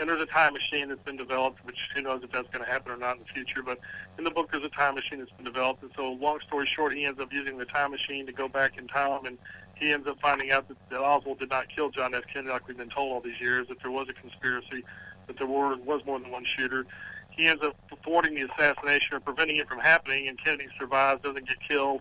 And there's a time machine that's been developed, which who knows if that's going to happen or not in the future. But in the book, there's a time machine that's been developed. And so, long story short, he ends up using the time machine to go back in time, and he ends up finding out that, that Oswald did not kill John F. Kennedy like we've been told all these years, that there was a conspiracy, that there were, was more than one shooter. He ends up thwarting the assassination or preventing it from happening, and Kennedy survives, doesn't get killed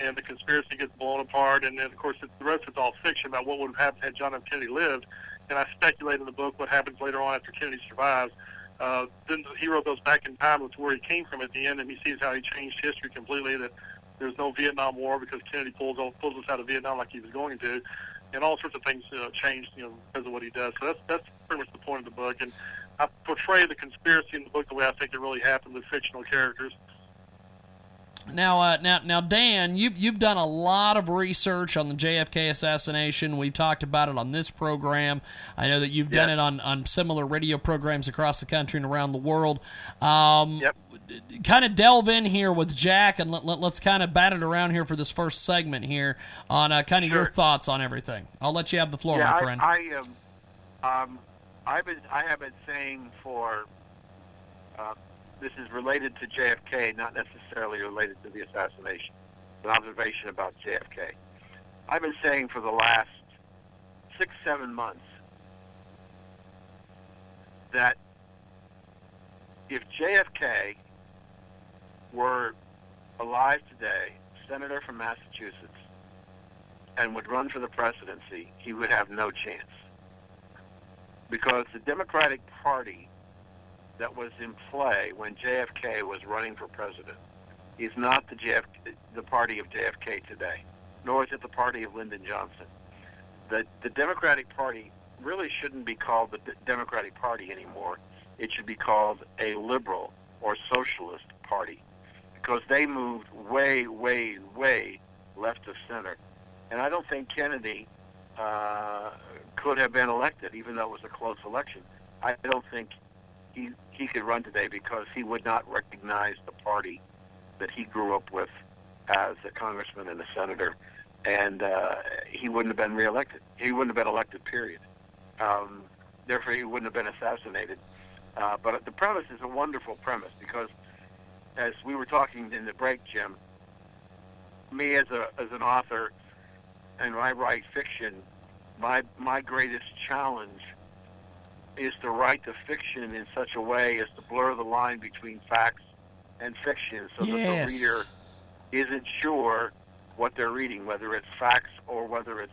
and the conspiracy gets blown apart. And then, of course, it, the rest is all fiction about what would have happened had John F. Kennedy lived. And I speculate in the book what happens later on after Kennedy survives. Uh, then the hero goes back in time to where he came from at the end, and he sees how he changed history completely. That there's no Vietnam War because Kennedy pulls pulls us out of Vietnam like he was going to, and all sorts of things uh, changed, you know, because of what he does. So that's that's pretty much the point of the book. And I portray the conspiracy in the book the way I think it really happened with fictional characters. Now, uh, now, now, Dan, you've you've done a lot of research on the JFK assassination. We've talked about it on this program. I know that you've done it on, on similar radio programs across the country and around the world. Um, Yep. Kind of delve in here with Jack, and let, let, us kind of bat it around here for this first segment here on uh, kind of your thoughts on everything. I'll let you have the floor, yeah, my friend. I, I um, um, I've been, I have been saying for, uh, this is related to JFK, not necessarily related to the assassination. An observation about JFK. I've been saying for the last six, seven months that if JFK were alive today, senator from Massachusetts, and would run for the presidency, he would have no chance. Because the Democratic Party that was in play when JFK was running for president is not the JF, the party of JFK today, nor is it the party of Lyndon Johnson. The the Democratic Party really shouldn't be called the Democratic Party anymore. It should be called a liberal or socialist party because they moved way, way, way left of center. And I don't think Kennedy uh, could have been elected, even though it was a close election. I don't think he he could run today because he would not recognize the party that he grew up with as a congressman and a senator, and uh, he wouldn't have been reelected. He wouldn't have been elected. Period. Um, therefore, he wouldn't have been assassinated. Uh, but the premise is a wonderful premise because, as we were talking in the break, Jim, me as a as an author, and I write fiction, my my greatest challenge is to write the fiction in such a way as to blur the line between facts and fiction, so that the reader isn't sure what they're reading, whether it's facts or whether it's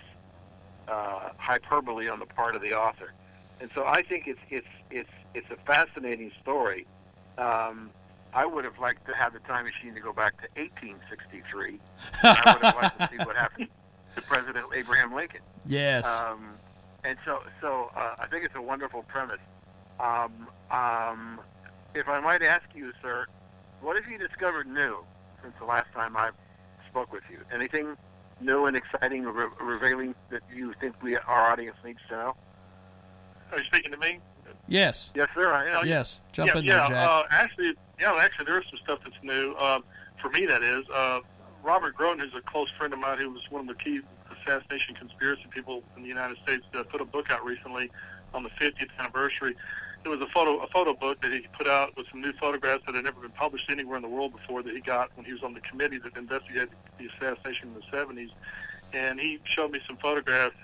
uh, hyperbole on the part of the author. And so I think it's it's it's it's a fascinating story. Um, I would have liked to have the time machine to go back to 1863. I would have liked to see what happened to President Abraham Lincoln. yes. Um, and so, so uh, I think it's a wonderful premise. Um, um, if I might ask you, sir, what have you discovered new since the last time I spoke with you? Anything new and exciting or re- revealing that you think we, our audience needs to know? Are you speaking to me? yes. Yes, sir. I am. Yes. Jump yeah, in yeah, there, Jack. Uh, actually, yeah, actually, there's some stuff that's new. Uh, for me, that is. Uh, Robert Groden, who's a close friend of mine, who was one of the key assassination conspiracy people in the United States, uh, put a book out recently on the 50th anniversary. It was a photo a photo book that he put out with some new photographs that had never been published anywhere in the world before that he got when he was on the committee that investigated the assassination in the 70s. And he showed me some photographs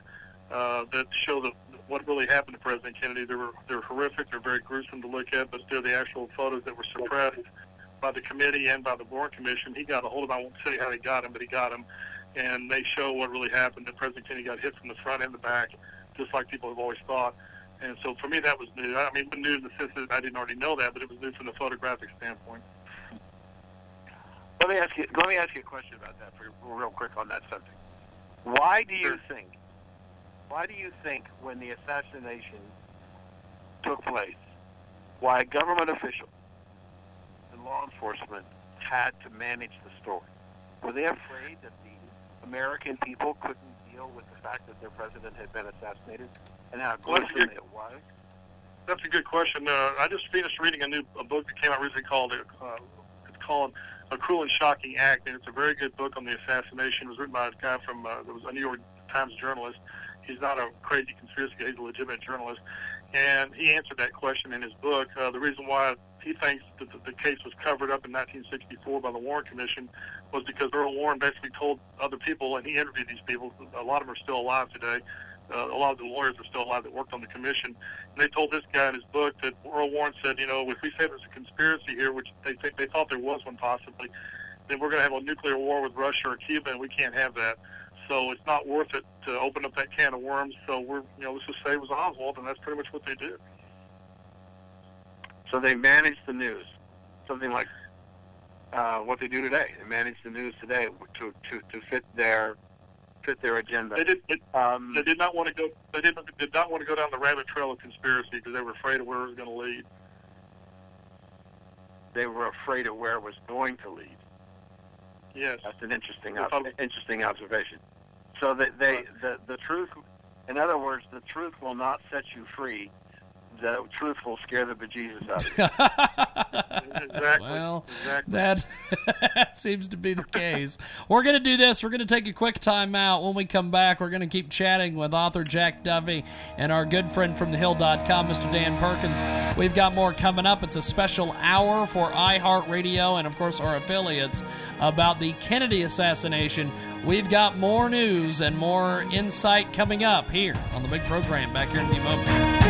uh, that show the, what really happened to President Kennedy. They were they're horrific. They're very gruesome to look at, but they're the actual photos that were suppressed by the committee and by the Warren Commission. He got a hold of. I won't say how he got them, but he got them, and they show what really happened. That President Kennedy got hit from the front and the back, just like people have always thought. And so for me, that was new. I mean, it was new in the sense that I didn't already know that, but it was new from the photographic standpoint. Let me ask you. Let me ask you a question about that, for real quick on that subject. Why do you Sure. think why do you think when the assassination took place, why government officials and law enforcement had to manage the story? Were they afraid that the American people couldn't deal with the fact that their president had been assassinated and how Well, gruesome good. it was? That's a good question. Uh, I just finished reading a new a book that came out recently called uh, it's called A Cruel and Shocking Act, and it's a very good book on the assassination. It was written by a guy from uh, that was a New York Times journalist. He's not a crazy conspiracy guy; he's a legitimate journalist, and he answered that question in his book. Uh, the reason why he thinks that the, case was covered up in 1964 by the Warren Commission was because Earl Warren basically told other people, and he interviewed these people. A lot of them are still alive today. Uh, a lot of the lawyers are still alive that worked on the commission. And they told this guy in his book that Earl Warren said, you know, if we say there's a conspiracy here, which they think they thought there was one possibly, then we're going to have a nuclear war with Russia or Cuba, and we can't have that. So it's not worth it to open up that can of worms. So we're, you know, let's just say it was Oswald, and that's pretty much what they did. So they manage the news, something like uh, what they do today. They manage the news today to to, to fit their fit their agenda. They did. They, Um, they did not want to go. They did, did not want to go down the rabbit trail of conspiracy because they were afraid of where it was going to lead. they were afraid of where it was going to lead. Yes. That's an interesting ob- interesting observation. So that they the the truth, in other words, the truth will not set you free. Uh, the truth will scare the bejesus out of you. Exactly. Well, exactly. that, that seems to be the case. We're going to do this. We're going to take a quick time out. When we come back, we're going to keep chatting with author Jack Duffy and our good friend from thehill.com, Mr. Dan Perkins. We've got more coming up. It's a special hour for iHeartRadio and, of course, our affiliates about the Kennedy assassination. We've got more news and more insight coming up here on the big program back here in the moment.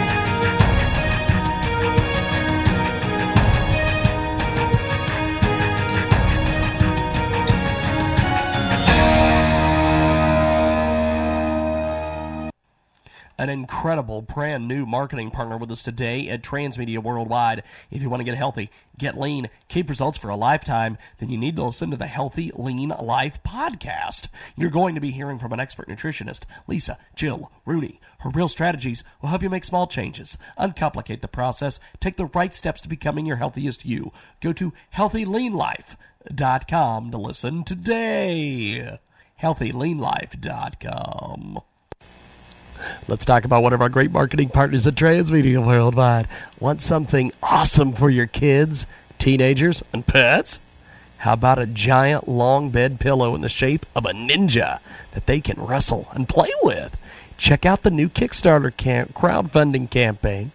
An incredible brand new marketing partner with us today at Transmedia Worldwide. If you want to get healthy, get lean, keep results for a lifetime, then you need to listen to the Healthy Lean Life podcast. You're going to be hearing from an expert nutritionist, Lisa Jill Rooney. Her real strategies will help you make small changes, uncomplicate the process, take the right steps to becoming your healthiest you. Go to healthyleanlife.com to listen today. healthyleanlife.com. Let's talk about one of our great marketing partners at Transmedia Worldwide. Want something awesome for your kids, teenagers, and pets? How about a giant long bed pillow in the shape of a ninja that they can wrestle and play with? Check out the new Kickstarter camp crowdfunding campaign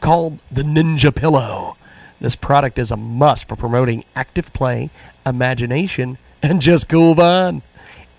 called the Ninja Pillow. This product is a must for promoting active play, imagination, and just cool fun.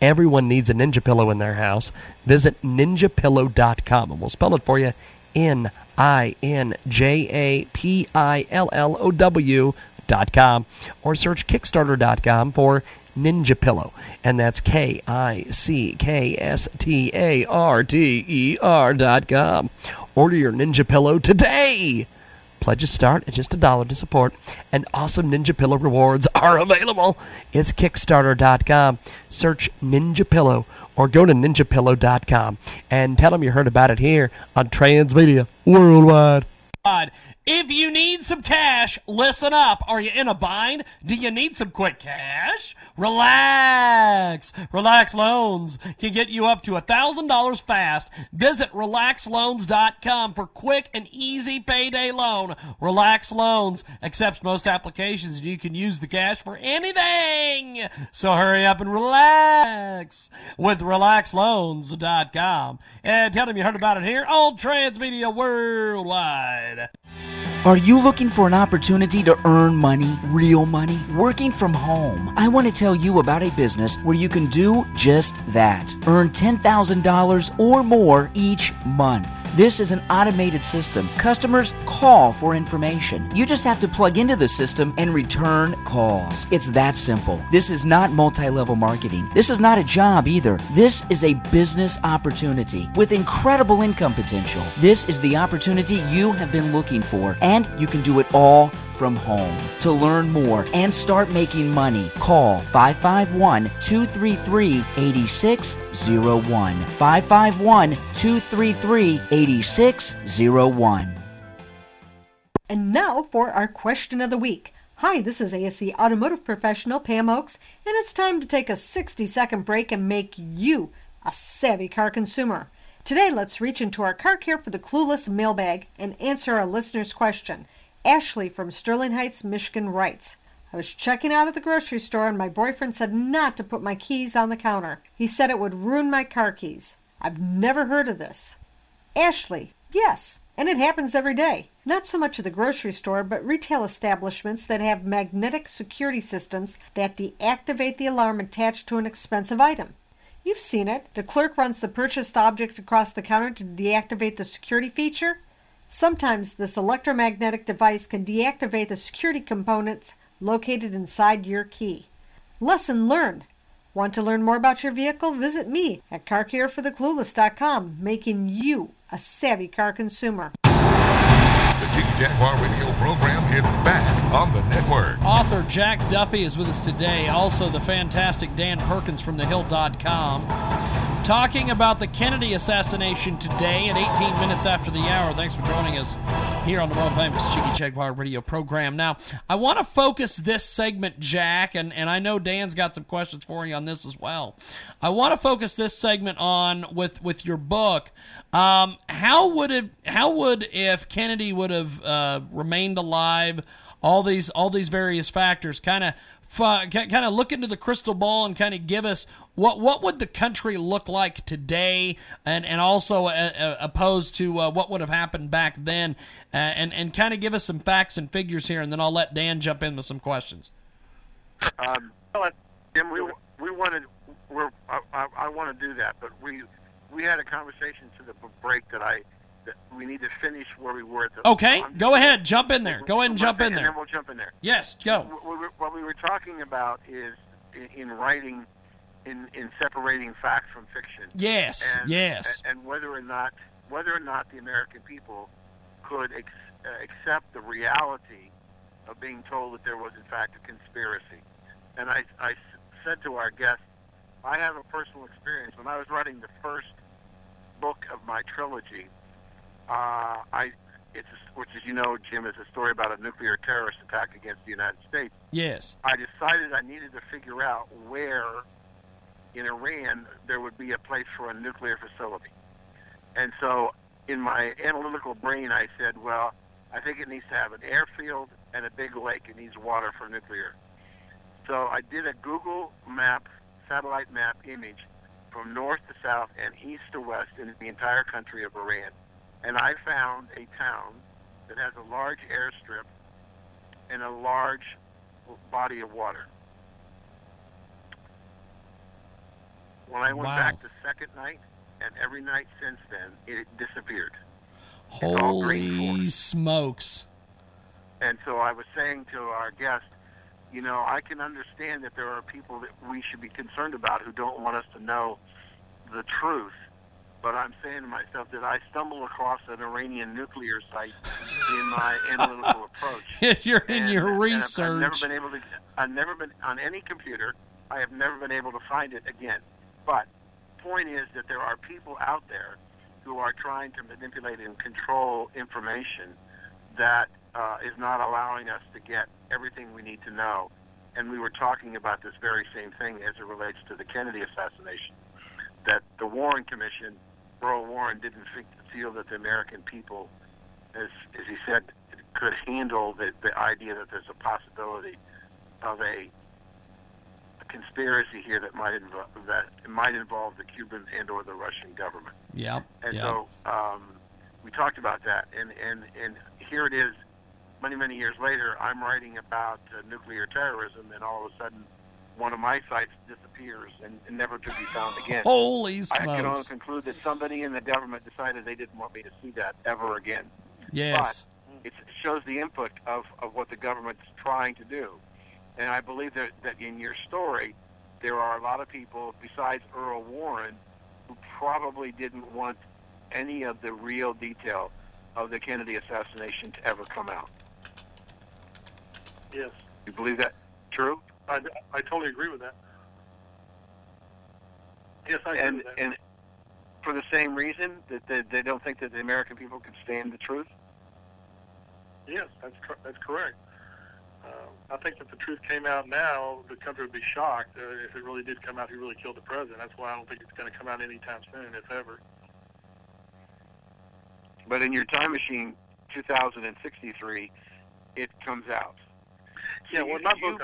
Everyone needs a ninja pillow in their house. Visit ninjapillow.com and we'll spell it for you N I N J A P I L L O W.com or search Kickstarter.com for Ninja Pillow. And that's K I C K S T A R T E R.com. Order your Ninja Pillow today. Pledges start at just a dollar to support, and awesome Ninja Pillow rewards are available. It's Kickstarter.com. Search Ninja Pillow or go to NinjaPillow.com and tell them you heard about it here on Transmedia Worldwide. If you need some cash, listen up. Are you in a bind? Do you need some quick cash? Relax. Relax Loans can get you up to $1,000 fast. Visit relaxloans.com for quick and easy payday loan. Relax Loans accepts most applications and you can use the cash for anything. So hurry up and relax with relaxloans.com and tell them you heard about it here on Transmedia Worldwide. Are you looking for an opportunity to earn money, real money, working from home? I want to tell you about a business where you can do just that. Earn $10,000 or more each month. This is an automated system. Customers call for information. You just have to plug into the system and return calls. It's that simple. This is not multi level marketing. This is not a job either. This is a business opportunity with incredible income potential. This is the opportunity you have been looking for, and you can do it all from home. To learn more and start making money, call 551 233 8601. 551 233 8601. And now for our question of the week. Hi, this is ASE Automotive Professional Pam Oakes, and it's time to take a 60 second break and make you a savvy car consumer. Today, let's reach into our Car Care for the Clueless mailbag and answer our listener's question. Ashley from Sterling Heights, Michigan writes I was checking out at the grocery store and my boyfriend said not to put my keys on the counter. He said it would ruin my car keys. I've never heard of this. Ashley, yes, and it happens every day. Not so much at the grocery store, but retail establishments that have magnetic security systems that deactivate the alarm attached to an expensive item. You've seen it. The clerk runs the purchased object across the counter to deactivate the security feature. Sometimes this electromagnetic device can deactivate the security components located inside your key. Lesson learned. Want to learn more about your vehicle? Visit me at carcarefortheclueless.com, making you a savvy car consumer. The Jiggy Jaguar radio program is back on the network. Author Jack Duffy is with us today. Also, the fantastic Dan Perkins from thehill.com. Talking about the Kennedy assassination today at 18 minutes after the hour. Thanks for joining us here on the world famous Jiggy Jaguar radio program. Now, I want to focus this segment, Jack, and, and I know Dan's got some questions for you on this as well. I want to focus this segment on with with your book. Um, how would it? How would if Kennedy would have uh, remained alive? All these all these various factors kind of kind of look into the crystal ball and kind of give us what what would the country look like today, and and also uh, uh, opposed to uh, what would have happened back then, uh, and and kind of give us some facts and figures here, and then I'll let Dan jump in with some questions. Um, Jim, we we wanted we're I, I, I want to do that, but we we had a conversation to the break that I we need to finish where we were at the. Okay, go ahead, jump in there. Go ahead and jump in and there. then we'll jump in there. Yes, go. What we, were talking about is in, in writing, in in separating fact from fiction. Yes, and, yes. And, and whether or not whether or not the American people could ex, uh, accept the reality of being told that there was in fact a conspiracy. And I, I said to our guest, I have a personal experience. When I was writing the first book of my trilogy, uh, I it's a, which, as you know, Jim, is a story about a nuclear terrorist attack against the United States. Yes. I decided I needed to figure out where in Iran there would be a place for a nuclear facility. And so in my analytical brain, I said, well, I think it needs to have an airfield and a big lake. It needs water for nuclear. So I did a Google map, satellite map image from north to south and east to west in the entire country of Iran. And I found a town that has a large airstrip and a large body of water. When I went Wow. back the second night, and every night since then, it disappeared. Holy smokes. And so I was saying to our guest, you know, I can understand that there are people that we should be concerned about who don't want us to know the truth. But I'm saying to myself, did I stumble across an Iranian nuclear site in my analytical approach? You're in And- your and I've- research. I've never been able to. I've never been on any computer. I have never been able to find it again. But point is that there are people out there who are trying to manipulate and control information that uh, is not allowing us to get everything we need to know. And we were talking about this very same thing as it relates to the Kennedy assassination. That the Warren Commission, Earl Warren, didn't think, feel that the American people, as, as he said, could handle the, the idea that there's a possibility of a, a conspiracy here that might involve that might involve the Cuban and or the Russian government. Yeah. And yep. so um, we talked about that, and, and, and here it is, many, many years later, I'm writing about uh, nuclear terrorism, and all of a sudden, one of my sites disappears and, and never to be found again. Holy smokes! I can only conclude that somebody in the government decided they didn't want me to see that ever again. Yes. But it shows the input of, of what the government's trying to do. And I believe that, that in your story, there are a lot of people besides Earl Warren who probably didn't want any of the real detail of the Kennedy assassination to ever come out. Yes, You believe that? True. I, I totally agree with that. Yes, I agree And with that. and for the same reason that they, they don't think that the American people can stand the truth. Yes, that's cor- that's correct. Uh, I think if the truth came out now, the country would be shocked uh, if it really did come out he really killed the president. That's why I don't think it's going to come out anytime soon, if ever. But in your time machine, 2063, it comes out. Yeah, well, my book.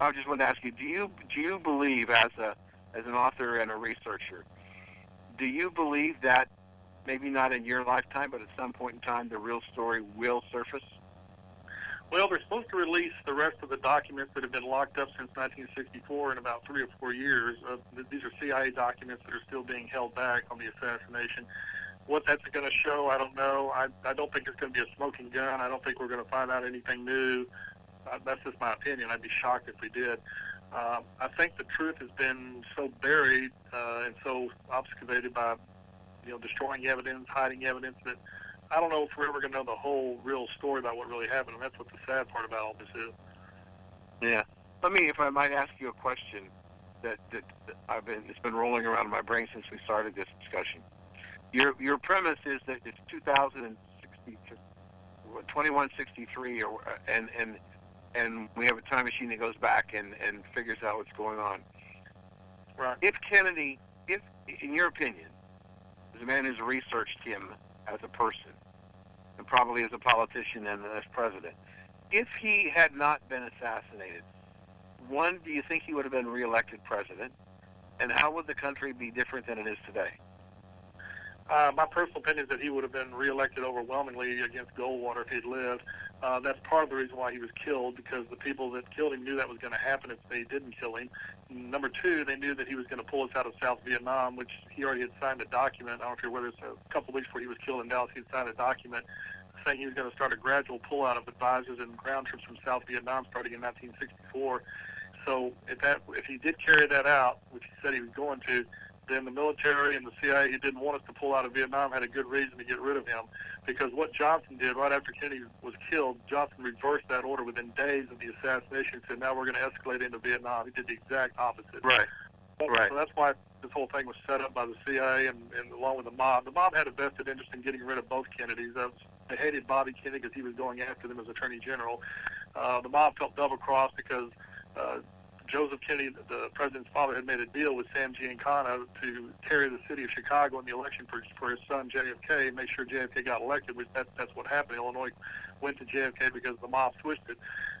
I just wanted to ask you: Do you do you believe, as a as an author and a researcher, do you believe that maybe not in your lifetime, but at some point in time, the real story will surface? Well, they're supposed to release the rest of the documents that have been locked up since 1964 in about three or four years. Uh, these are CIA documents that are still being held back on the assassination. What that's going to show, I don't know. I, I don't think it's going to be a smoking gun. I don't think we're going to find out anything new. Uh, that's just my opinion. I'd be shocked if we did. Um, I think the truth has been so buried uh, and so obfuscated by, you know, destroying evidence, hiding evidence that I don't know if we're ever going to know the whole real story about what really happened, and that's what the sad part about all this is. Yeah. Let me, if I might ask you a question that, that, that I've been it's been rolling around in my brain since we started this discussion. Your your premise is that it's 2060, 2163, or and and and we have a time machine that goes back and and figures out what's going on. Right. If Kennedy, if in your opinion, as a man who's researched him as a person, and probably as a politician and as president, if he had not been assassinated, one, do you think he would have been reelected president? And how would the country be different than it is today? Uh, my personal opinion is that he would have been reelected overwhelmingly against Goldwater if he'd lived. Uh, that's part of the reason why he was killed because the people that killed him knew that was going to happen if they didn't kill him. Number two, they knew that he was going to pull us out of South Vietnam, which he already had signed a document. I don't know if you're aware, this a couple weeks before he was killed in Dallas, he had signed a document saying he was going to start a gradual pullout of advisors and ground troops from South Vietnam starting in 1964. So if that if he did carry that out, which he said he was going to, then the military and the CIA who didn't want us to pull out of Vietnam had a good reason to get rid of him. Because what Johnson did right after Kennedy was killed, Johnson reversed that order within days of the assassination and said, now we're going to escalate into Vietnam. He did the exact opposite. Right. Right. so that's why this whole thing was set up by the CIA and, and along with the mob. The mob had a vested interest in getting rid of both Kennedys. That was, they hated Bobby Kennedy because he was going after them as Attorney General. Uh, the mob felt double crossed because uh, Joseph Kennedy, the president's father, had made a deal with Sam Giancana to carry the city of Chicago in the election for, for his son JFK, make sure JFK got elected, which that, that's what happened. Illinois went to JFK because the mob switched it.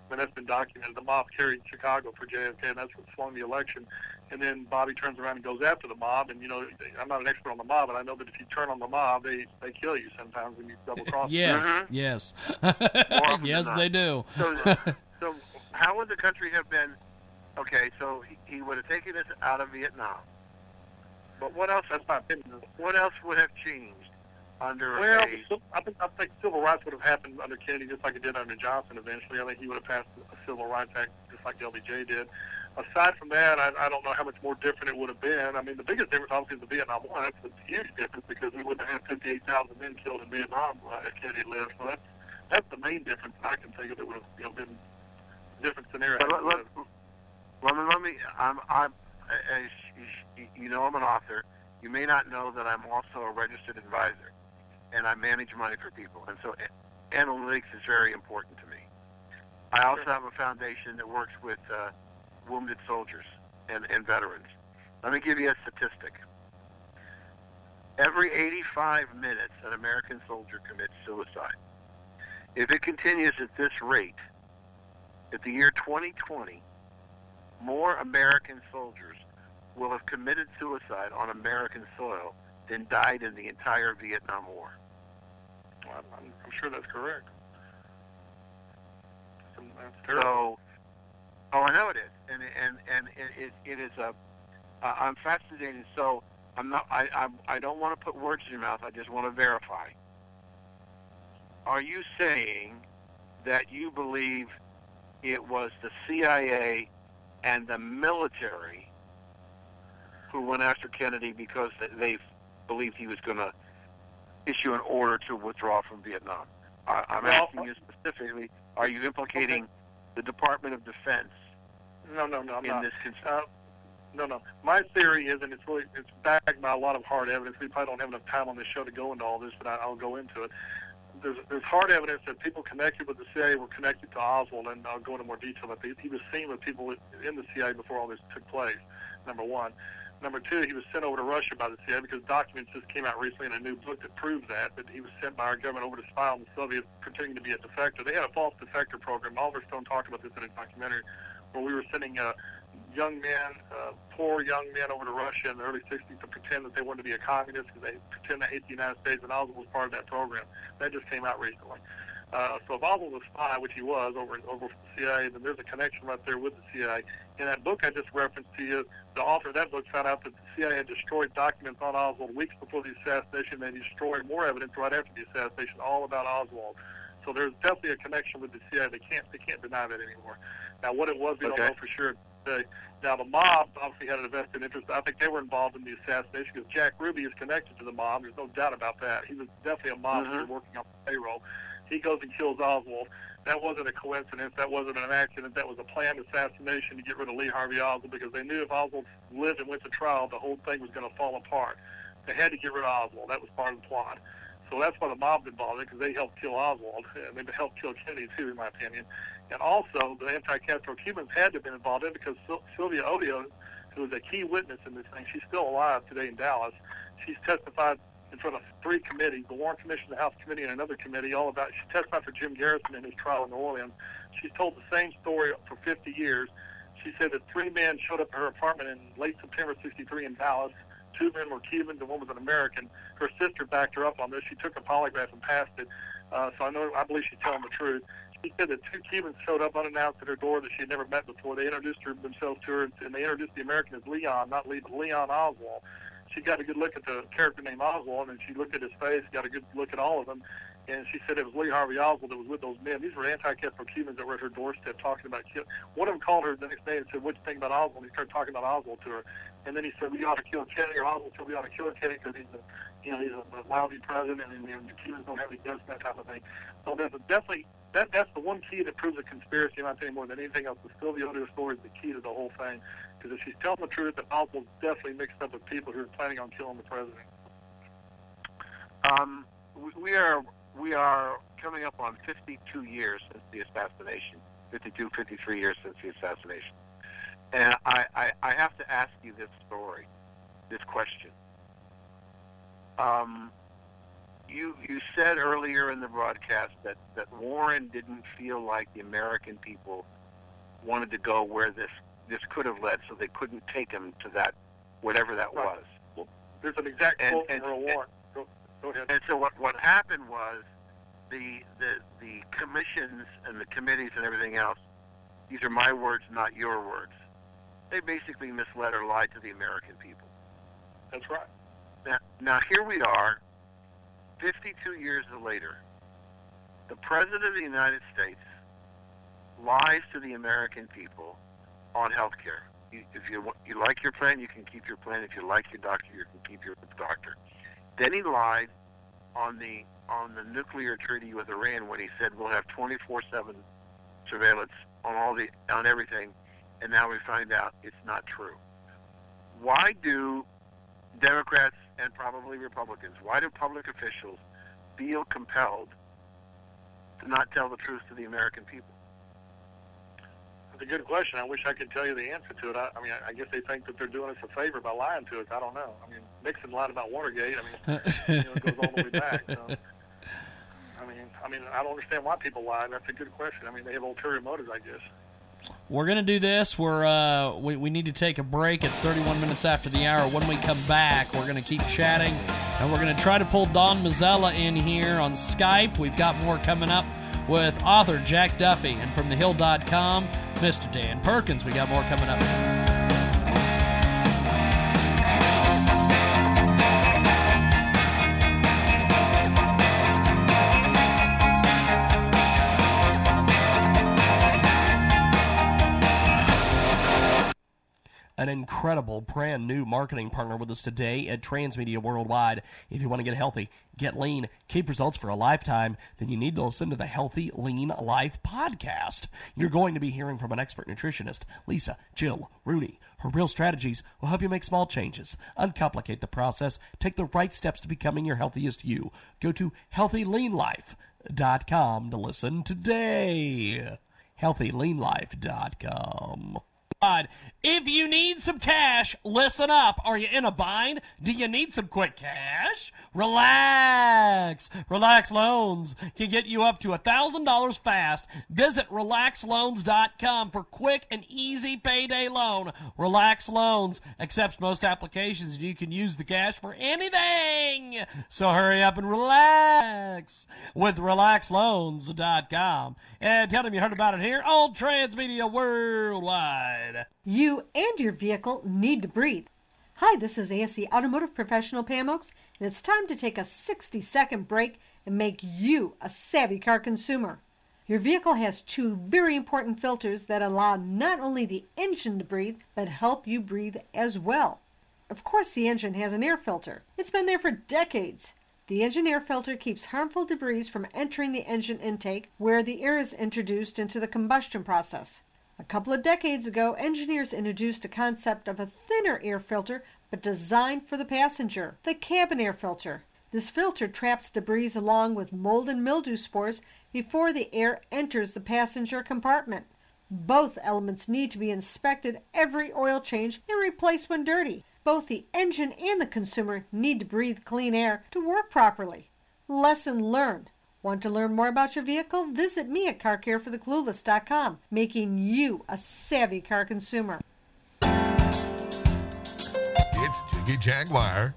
I mean, that's been documented. The mob carried Chicago for JFK, and that's what swung the election. And then Bobby turns around and goes after the mob. And, you know, I'm not an expert on the mob, but I know that if you turn on the mob, they, they kill you sometimes when you double cross them. Yes, Mhm. yes, yes, they do. So, so how would the country have been? Okay, so he, he would have taken us out of Vietnam. But what else? That's my opinion. What else would have changed under Well, a? I think, I think civil rights would have happened under Kennedy just like it did under Johnson eventually. I think he would have passed a Civil Rights Act just like LBJ did. Aside from that, I, I don't know how much more different it would have been. I mean, the biggest difference obviously is the Vietnam War. That's a huge difference because we wouldn't have had 58,000 men killed in Vietnam uh, if Kennedy lived. So that's, that's the main difference I can think of that would have you know, been a different scenario. But let, let, let me let me. I'm I'm as you- know I'm an author. You may not know that I'm also a registered advisor, and I manage money for people, and so analytics is very important to me. I also have a foundation that works with uh, wounded soldiers and, and veterans. Let me give you a statistic. Every 85 minutes, an American soldier commits suicide. If it continues at this rate, at the year 2020, more American soldiers will have committed suicide on American soil than died in the entire Vietnam War. I'm, I'm, I'm sure that's correct. That's, terrible. So, oh, I know it is, and and and it it, is a. Uh, I'm fascinated. So I'm not. I I I don't want to put words in your mouth. I just want to verify. Are you saying that you believe it was the CIA and the military who went after Kennedy because they believed he was going to issue an order to withdraw from Vietnam? I, I'm Well, asking you specifically Are you implicating the Department of Defense No, no, no, I'm in not. this? Cons- Uh, no, no. My theory is, and it's really it's backed by a lot of hard evidence. We probably don't have enough time on this show to go into all this, but I, I'll go into it. There's there's hard evidence that people connected with the CIA were connected to Oswald, and I'll go into more detail. But he, was seen with people in the CIA before all this took place. Number one. Number two, he was sent over to Russia by the CIA because documents just came out recently in a new book that proves that, that he was sent by our government over to spy on the Soviets pretending to be a defector. They had a false defector program. Oliver Stone talked about this in a documentary where we were sending uh, young men, uh, poor young men over to Russia in the early 60s to pretend that they wanted to be a communist because they pretend to hate the United States, and Oswald was part of that program. That just came out recently. Uh, so if Oswald was a spy, which he was over over the CIA, then there's a connection right there with the CIA. In that book I just referenced to you, the author of that book found out that the CIA had destroyed documents on Oswald weeks before the assassination. They destroyed more evidence right after the assassination, all about Oswald. So there's definitely a connection with the CIA. They can't they can't deny that anymore. Now what it was, we Okay. don't know for sure. Today. Now the mob obviously had a vested interest. I think they were involved in the assassination because Jack Ruby is connected to the mob. There's no doubt about that. He was definitely a mobster Mhm. working on the payroll. He goes and kills Oswald. That wasn't a coincidence. That wasn't an accident. That was a planned assassination to get rid of Lee Harvey Oswald because they knew if Oswald lived and went to trial, the whole thing was going to fall apart. They had to get rid of Oswald. That was part of the plot. So that's why the mob's involved in because they helped kill Oswald and they helped kill Kennedy too, in my opinion. And also the anti-Castro Cubans had to have been involved in because Sil- Sylvia Odio, who was a key witness in this thing, she's still alive today in Dallas. She's testified in front of three committees, the Warren Commission, the House Committee, and another committee, all about, she testified for Jim Garrison in his trial in New Orleans. She's told the same story for 50 years. She said that three men showed up at her apartment in late September 63 in Dallas. Two men were Cubans and one was an American. Her sister backed her up on this. She took a polygraph and passed it. Uh, so I know, I believe she's telling the truth. She said that two Cubans showed up unannounced at her door that she had never met before. They introduced her, themselves to her, and they introduced the American as Leon, not Lee, but Leon Oswald. She got a good look at the character named Oswald, and she looked at his face, got a good look at all of them, and she said it was Lee Harvey Oswald that was with those men. These were anti-Castro Cubans that were at her doorstep talking about kill. One of them called her the next day and said, "What do you think about Oswald?" And he started talking about Oswald to her, and then he said, "We ought to kill Kennedy." Or Oswald said, "We ought to kill Kennedy because he's a, you know, he's a lousy president, and, and the Cubans don't have any guts, that type of thing." So a definitely that that's the one key that proves a conspiracy. my opinion, more than anything else. The Sylvia story is the key to the whole thing. Because if she's telling the truth, that Oswald's definitely mixed up with people who are planning on killing the president. Um, we are we are coming up on 52 years since the assassination. 52, 53 years since the assassination, and I, I, I have to ask you this story, this question. Um, you you said earlier in the broadcast that, that Warren didn't feel like the American people wanted to go where this this could have led, so they couldn't take him to that whatever that was. There's an exact quote and- from Earl Warren. And so what what happened was the the the commissions and the committees and everything else. These are my words, not your words. They basically misled or lied to the American people. That's right. Now, now here we are, 52 years later. The president of the United States lies to the American people on health care. You, if you you like your plan, you can keep your plan. If you like your doctor, you can keep your doctor. Then he lied on the on the nuclear treaty with Iran when he said we'll have 24/7 surveillance on all the on everything, and now we find out it's not true. Why do Democrats and probably Republicans, why do public officials feel compelled to not tell the truth to the American people? It's a good question. I wish I could tell you the answer to it. I, I mean, I, I guess they think that they're doing us a favor by lying to us. I don't know. I mean, Nixon lied about Watergate. I mean, you know, it goes all the way back. So, I mean, I mean, I don't understand why people lie. That's a good question. I mean, they have ulterior motives, I guess. We're gonna do this. We're uh, we, we need to take a break. It's 31 minutes after the hour. When we come back, we're gonna keep chatting, and we're gonna try to pull Don Mazzella in here on Skype. We've got more coming up with author Jack Duffy, and from thehill.com, Mr. Dan Perkins. We got more coming up. An incredible brand new marketing partner with us today at Transmedia Worldwide. If you want to get healthy, get lean, keep results for a lifetime, then you need to listen to the Healthy Lean Life podcast. You're going to be hearing from an expert nutritionist, Lisa Jill Rooney. Her real strategies will help you make small changes, uncomplicate the process, take the right steps to becoming your healthiest you. Go to healthyleanlife.com to listen today. healthyleanlife.com. If you need some cash, listen up. Are you in a bind? Do you need some quick cash? Relax. Relax Loans can get you up to $1,000 fast. Visit relaxloans.com for quick and easy payday loan. Relax Loans accepts most applications and you can use the cash for anything. So hurry up and relax with relaxloans.com. And tell them you heard about it here on Transmedia Worldwide. You and your vehicle need to breathe. Hi, this is ASE Automotive Professional Pam Oakes, and it's time to take a 60 second break and make you a savvy car consumer. Your vehicle has two very important filters that allow not only the engine to breathe, but help you breathe as well. Of course, the engine has an air filter. It's been there for decades. The engine air filter keeps harmful debris from entering the engine intake where the air is introduced into the combustion process. A couple of decades ago, engineers introduced a concept of a thinner air filter but designed for the passenger, the cabin air filter. This filter traps debris along with mold and mildew spores before the air enters the passenger compartment. Both elements need to be inspected every oil change and replaced when dirty. Both the engine and the consumer need to breathe clean air to work properly. Lesson learned. Want to learn more about your vehicle? Visit me at carcarefortheclueless.com, making you a savvy car consumer. It's Jiggy Jaguar.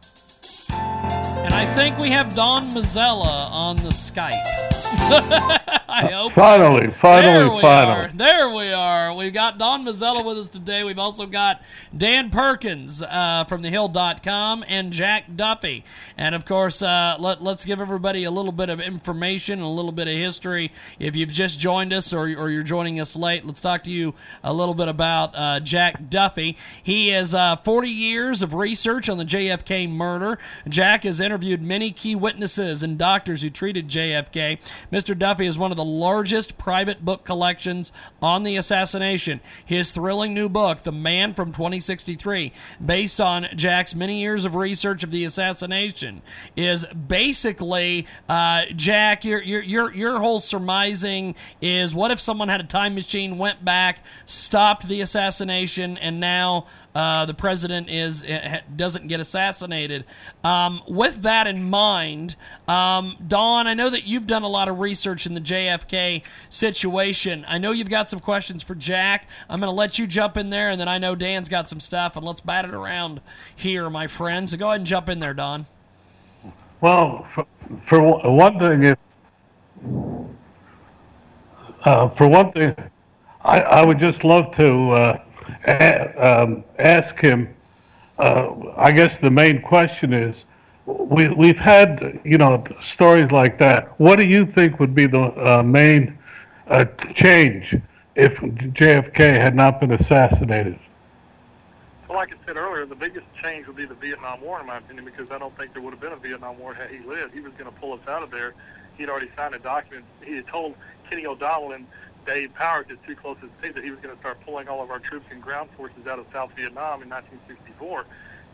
And I think we have Don Mazzella on the Skype. I hope. Finally, finally, there we finally. Are. There we are. We've got Don Mazzella with us today. We've also got Dan Perkins uh, from thehill.com and Jack Duffy. And of course, uh, let, let's give everybody a little bit of information and a little bit of history. If you've just joined us or, or you're joining us late, let's talk to you a little bit about uh, Jack Duffy. He has uh, 40 years of research on the JFK murder. Jack has interviewed many key witnesses and doctors who treated JFK. Mr. Duffy is one of the largest private book collections on the assassination. His thrilling new book, The Man from 2063, based on Jack's many years of research of the assassination, is basically uh, Jack. Your your your your whole surmising is what if someone had a time machine, went back, stopped the assassination, and now uh, the president is uh, doesn't get assassinated. Um, with that in mind, um, Don, I know that you've done a lot of research in the JFK situation. I know you've got some questions for Jack. I'm going to let you jump in there, and then I know Dan's got some stuff, and let's bat it around here, my friend. So go ahead and jump in there, Don. Well, for, for one thing, if uh, for one thing, I, I would just love to uh, um, ask him. Uh, I guess the main question is, we we've had you know stories like that. What do you think would be the uh, main uh, change if JFK had not been assassinated? Well, like I said earlier, the biggest change would be the Vietnam War, in my opinion, because I don't think there would have been a Vietnam War had he lived. He was going to pull us out of there. He'd already signed a document. He had told Kenny O'Donnell and Dave Powers, his two closest aides, that he was going to start pulling all of our troops and ground forces out of South Vietnam in 1964.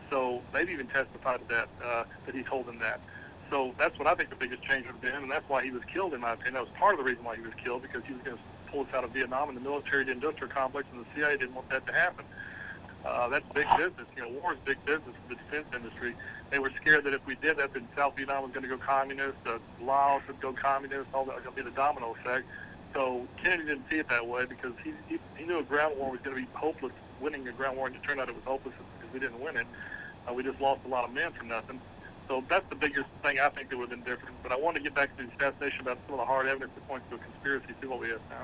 So they've even testified to that, uh, that he told them that. So that's what I think the biggest change would have been, and that's why he was killed, in my opinion. That was part of the reason why he was killed, because he was going to pull us out of Vietnam, and the military-industrial complex and the CIA didn't want that to happen. Uh, that's big business. You know, war is big business for the defense industry. They were scared that if we did that, then South Vietnam was going to go communist, uh, Laos would go communist, all that was going to be the domino effect. So Kennedy didn't see it that way because he, he, he knew a ground war was going to be hopeless, winning a ground war, and it turned out it was hopeless because we didn't win it. Uh, we just lost a lot of men for nothing. So that's the biggest thing I think that would have been different. But I want to get back to the assassination about some of the hard evidence that points to a conspiracy. See what we have now.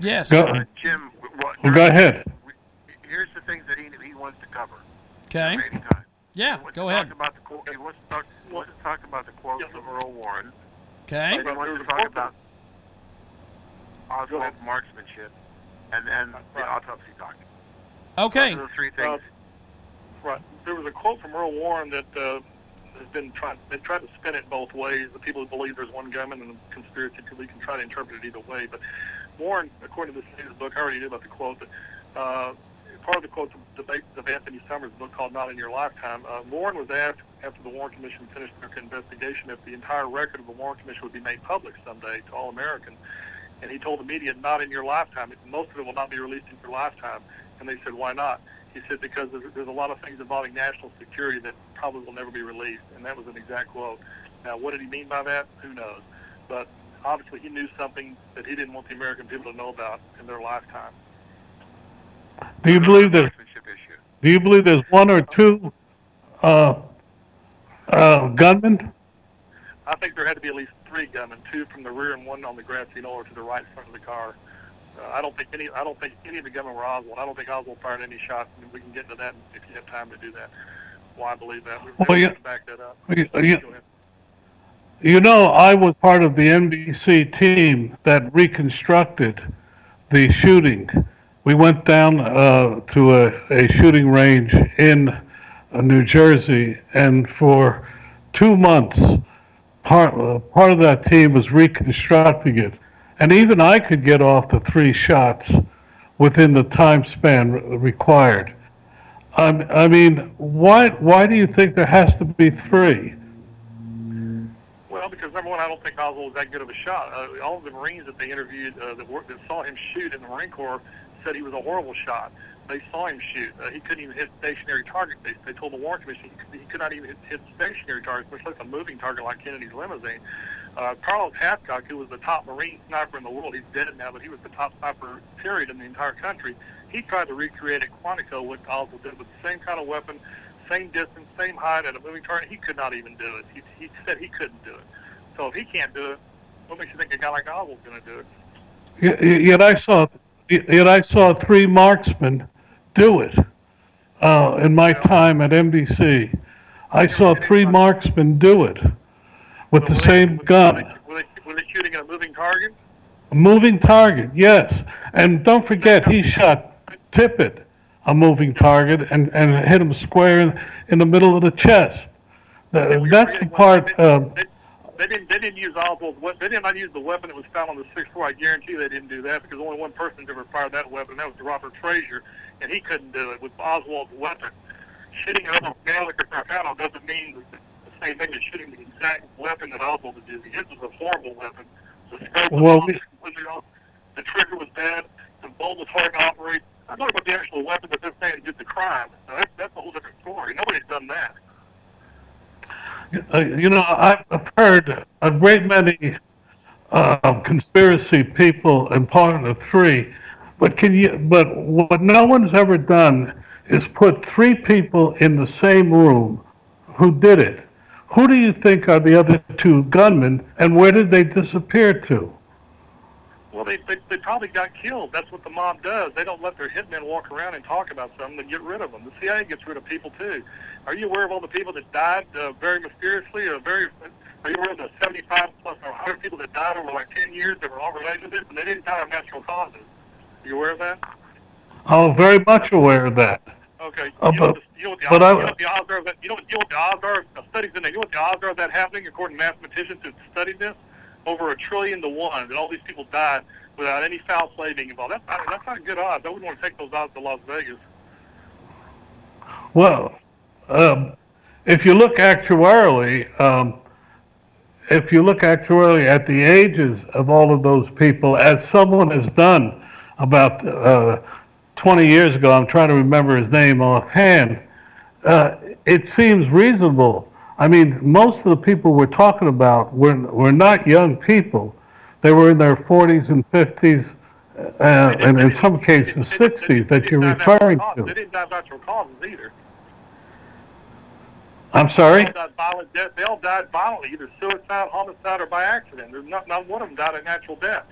Yes. Go, Uh, Jim, what, well, go ahead. here's the things that he, he wants to cover. Okay. Time. Yeah, He wants go to ahead. Talk about the, quote- he wants to talk, wants to talk about the quote Yeah. from Earl Warren. Okay. He wants to talk about Oswald marksmanship and then the Right. autopsy document. Okay. Those are the three things. Uh, right. There was a quote from Earl Warren that uh, has been trying. They tried to spin it both ways. The people who believe there's one gunman and the conspiracy people can try to interpret it either way. But Warren, according to this his book, I already knew about the quote, but uh, part of the quote the debate of Anthony Summers' book called "Not in Your Lifetime." Uh, Warren was asked after the Warren Commission finished their investigation if the entire record of the Warren Commission would be made public someday to all Americans. And he told the media, not in your lifetime. Most of it will not be released in your lifetime. And they said, why not? He said, because there's, there's a lot of things involving national security that probably will never be released. And that was an exact quote. Now, what did he mean by that? Who knows? But obviously, he knew something that he didn't want the American people to know about in their lifetime. Do you believe that? Do you believe there's one or two uh, uh, gunmen? I think there had to be at least three gunmen, two from the rear and one on the grassy knoll to the right front of the car. Uh, I don't think any. I don't think any of the gunmen were Oswald. I don't think Oswald fired any shots. And we can get into that if you have time to do that. Why I believe that. We're Well, back that up. you- you- You know, I was part of the NBC team that reconstructed the shooting. We went down uh, to a, a shooting range in uh, New Jersey, and for two months, part, part of that team was reconstructing it. And even I could get off the three shots within the time span re- required. Um, I mean, why, why do you think there has to be three? Well, because number one, I don't think Oswald was that good of a shot. Uh, all of the Marines that they interviewed uh, that, were, that saw him shoot in the Marine Corps said he was a horrible shot. They saw him shoot. Uh, he couldn't even hit stationary targets. They, they told the Warren Commission he could, he could not even hit, hit stationary targets, much less a moving target like Kennedy's limousine. Uh, Carlos Hathcock, who was the top Marine sniper in the world, he's dead now, but he was the top sniper, period, in the entire country. He tried to recreate at Quantico what Oswald did with the same kind of weapon, same distance, same height, at a moving target. He could not even do it. He, he said he couldn't do it. So if he can't do it, what makes you think a guy like Oswald's going to do it? Yet, I saw, yet I saw three marksmen do it uh, in my time at NBC. I saw three marksmen do it with the same gun, Were they, were they shooting at a moving target? a moving target. Yes, and don't forget he shot Tippit, a moving target, and and hit him square in, in the middle of the chest. The- that's the part. Um, They didn't. They didn't use Oswald's weapon. They did not use the weapon that was found on the sixth floor. I guarantee they didn't do that because only one person ever fired that weapon. and That was Robert Frazier, and he couldn't do it with Oswald's weapon. Shooting Mannlicher-Carcano doesn't mean the same thing as shooting the exact weapon that Oswald was using. His was a horrible weapon. The scope was Well, off, completely off. The trigger was bad. The bolt was hard to operate. I'm talking about the actual weapon that they're saying did the crime. Now, that's, that's a whole different story. Nobody's done that. Uh, you know, I've heard a great many uh, conspiracy people and part of three, but can you? But what no one's ever done is put three people in the same room who did it. Who do you think are the other two gunmen, and where did they disappear to? Well, they, they they probably got killed. That's what the mob does. They don't let their hitmen walk around and talk about something. They get rid of them. The CIA gets rid of people too. Are you aware of all the people that died uh, very mysteriously? Or very? Are you aware of the 75 plus or 100 people that died over like 10 years that were all related to this, and they didn't die of natural causes? Are you aware of that? Oh, very much aware of that. Okay. Uh, you, know but- what the, you know what the odds, I- you know what the odds are of that? You know what, you know what the odds are? of Studies in there. You know what the odds are of that happening according to mathematicians who have studied this? Over a trillion to one that all these people died without any foul play being involved. That's not, that's not good odds. I wouldn't want to take those odds to Las Vegas. Well, um, if you look actuarially, um, if you look actuarially at the ages of all of those people, as someone has done about uh, 20 years ago, I'm trying to remember his name offhand, uh, it seems reasonable. I mean, most of the people we're talking about were, were not young people. They were in their 40s and 50s, uh, and in some cases 60s that you're Die of natural referring to. They didn't die of natural causes either. I'm They sorry? all died violent death. They all died violently, either suicide, homicide, or by accident. There's not, not one of them died a natural death.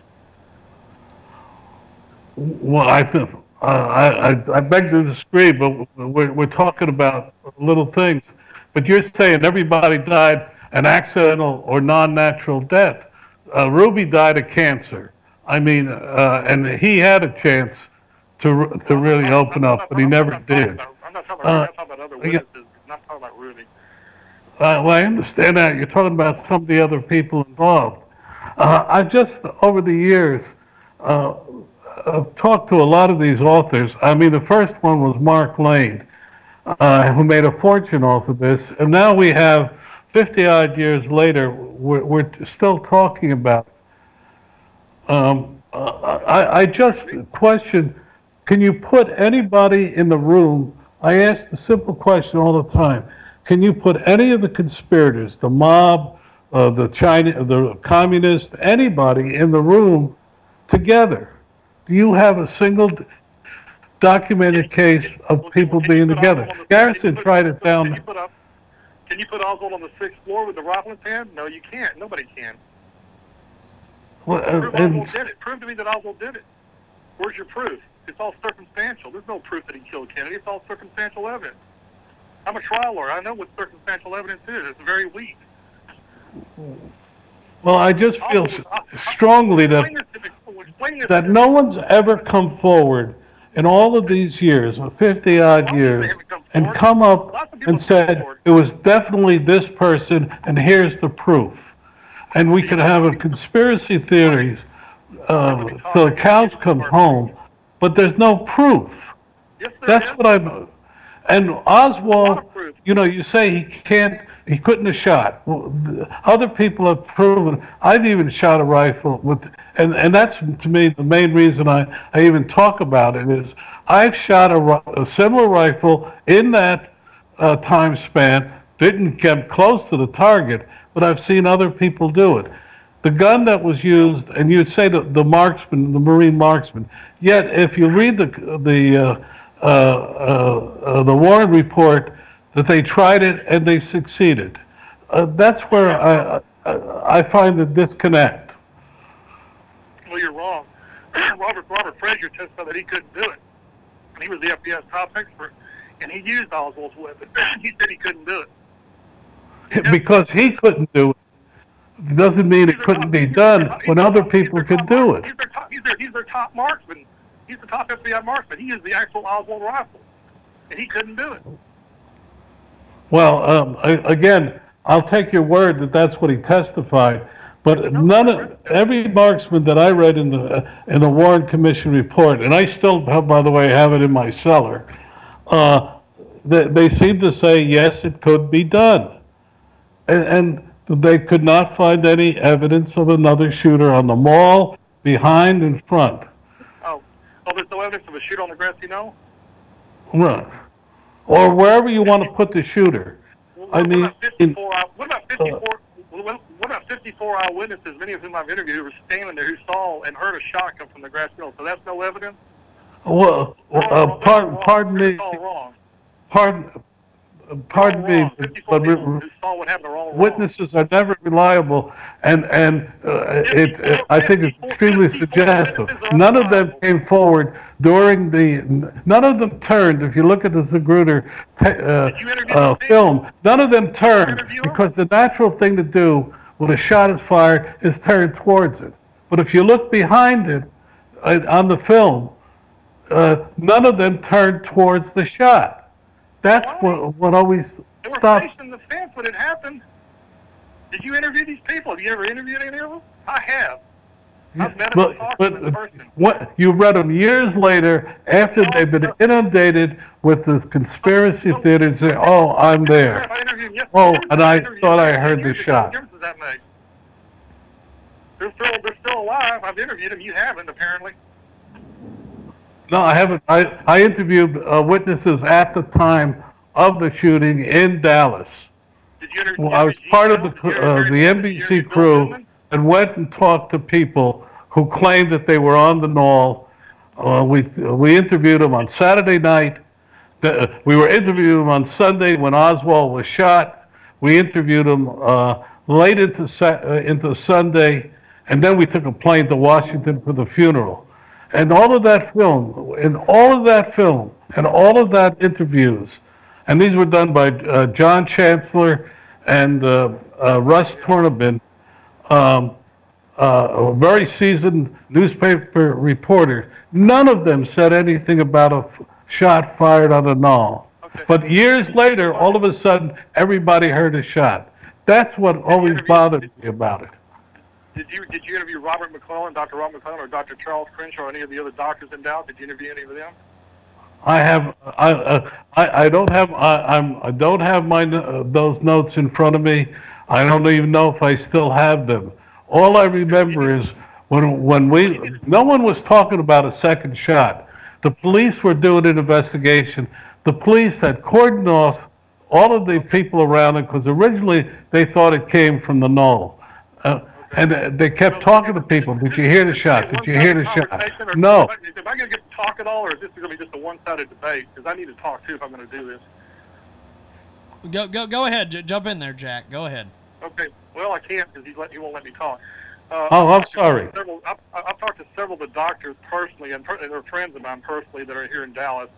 Well, I, uh, I, I, beg to disagree, but we're, we're talking about little things. But you're saying everybody died an accidental or non-natural death. Uh, Ruby died of cancer. I mean, uh, and he had a chance to to really open up, but he never did. I'm not talking about, Uh, I'm talking about other yeah. witnesses. I'm not talking about Rudy. Uh, well, I understand that. You're talking about some of the other people involved. Uh, I just, over the years, uh, I've talked to a lot of these authors. I mean, the first one was Mark Lane, uh, who made a fortune off of this. And now we have, 50 odd years later, we're, we're still talking about. Um, I, I just question can you put anybody in the room? I ask the simple question all the time. Can you put any of the conspirators, the mob, uh, the China, the communists, anybody in the room together? Do you have a single documented case of people being together? Garrison tried it down. Can you put Oswald on the sixth floor with the rifle in his? No, you can't. Nobody can. Well, uh, Prove Oswald did it. Prove to me that Oswald did it. Where's your proof? It's all circumstantial. There's no proof that he killed Kennedy. It's all circumstantial evidence. I'm a trial lawyer. I know what circumstantial evidence is. It's very weak. Well, I just feel s- strongly that Explain this to me. Explain this that no one's ever come forward in all of these years, 50 odd years, and come up and said, it was definitely this person, and here's the proof. And we could have a conspiracy theories uh, till the cows come home, but there's no proof. That's what I'm, and Oswald, you know, you say he can't, he couldn't have shot. Other people have proven, I've even shot a rifle with, and, and that's to me the main reason I, I even talk about it is I've shot a, a similar rifle in that uh, time span, didn't get close to the target, but I've seen other people do it. The gun that was used, and you'd say the, the marksman, the Marine marksman, yet if you read the, the, uh, uh, uh, uh, the Warren report, that they tried it and they succeeded. Uh, that's where I, I, I find the disconnect. Well, you're wrong. Robert Robert Frazier testified that he couldn't do it. He was the FBI's top expert. And he used Oswald's weapon. he said he couldn't do it. Because he couldn't do it, doesn't mean it couldn't be done when other people could do it. He's their top, he's their, he's their top marksman. He's the top FBI marksman. He used the actual Oswald rifle. And he couldn't do it. Well, um, I, again, I'll take your word that that's what he testified, but none of, every marksman that I read in the, in the Warren Commission report, and I still, have, by the way, have it in my cellar, uh, they, they seem to say, yes, it could be done. And, and they could not find any evidence of another shooter on the mall, behind and front. Oh, oh, there's no evidence of a shooter on the grass, you know? Right. Or wherever you want to put the shooter. I mean, What about 54, what about 54, what what about 54 eyewitnesses, many of whom I've interviewed, who were standing there, who saw and heard a shot come from the grass field? So that's no evidence? well, uh, pardon, pardon me, It's all wrong. pardon, pardon me, but re- Saw what happened, wrong. witnesses are never reliable, and, and uh, it, it- I think it's extremely suggestive. None of them came forward during the, none of them turned, if you look at the Zapruder uh, uh, film, none of them turned, because the natural thing to do when a shot is fired is turn towards it. But if you look behind it, uh, on the film, uh, none of them turned towards the shot. That's what, what always They were stops facing the fence when it happened. Did you interview these people? Have you ever interviewed any of them? I have. I've met But, to but in uh, person. what, you read them years later after they've been inundated with the conspiracy oh, oh. theory oh, and say, oh, I'm there. Oh, and I thought I heard the shot. What difference does that make? They're still, they're still alive. I've interviewed them. You haven't, apparently. No, I haven't. I, I interviewed uh, witnesses at the time of the shooting in Dallas. Did you interview? Well, I was part of the, uh, the NBC crew and went and talked to people who claimed that they were on the Knoll. Uh, we, we interviewed them on Saturday night. The- we were interviewing them on Sunday when Oswald was shot. We interviewed them uh, late into, uh, into Sunday, and then we took a plane to Washington for the funeral. And all of that film, and all of that film, and all of that interviews, and these were done by uh, John Chancellor and uh, uh, Russ Tornabene. Um, uh, a very seasoned newspaper reporter. None of them said anything about a f- shot fired on a knoll. But years later, all of a sudden, everybody heard a shot. That's what always bothered me about it. Did you did you interview Robert McClelland, Dr. Robert McClelland, or Dr. Charles Crenshaw, or any of the other doctors in Dallas? Did you interview any of them? I have, I, uh, I, I don't have, I, I'm, I don't have my, uh, those notes in front of me. I don't even know if I still have them. All I remember is when, when we, no one was talking about a second shot. The police were doing an investigation. The police had cordoned off all of the people around it because originally they thought it came from the knoll. Uh, and they kept talking to people. Did you hear the shot? Did you hear the shot? Conversation, or- No. Am I going to get to talk at all, or is this going to be just a one-sided debate? Because I need to talk too if I'm going to do this. Go go go ahead. J- jump in there, Jack. Go ahead. Okay. Well, I can't because he, let, he won't let me talk. Uh, Oh, I'm I've talked to sorry. Several, I've, I've talked to several of the doctors personally, and, per, and they're friends of mine personally that are here in Dallas.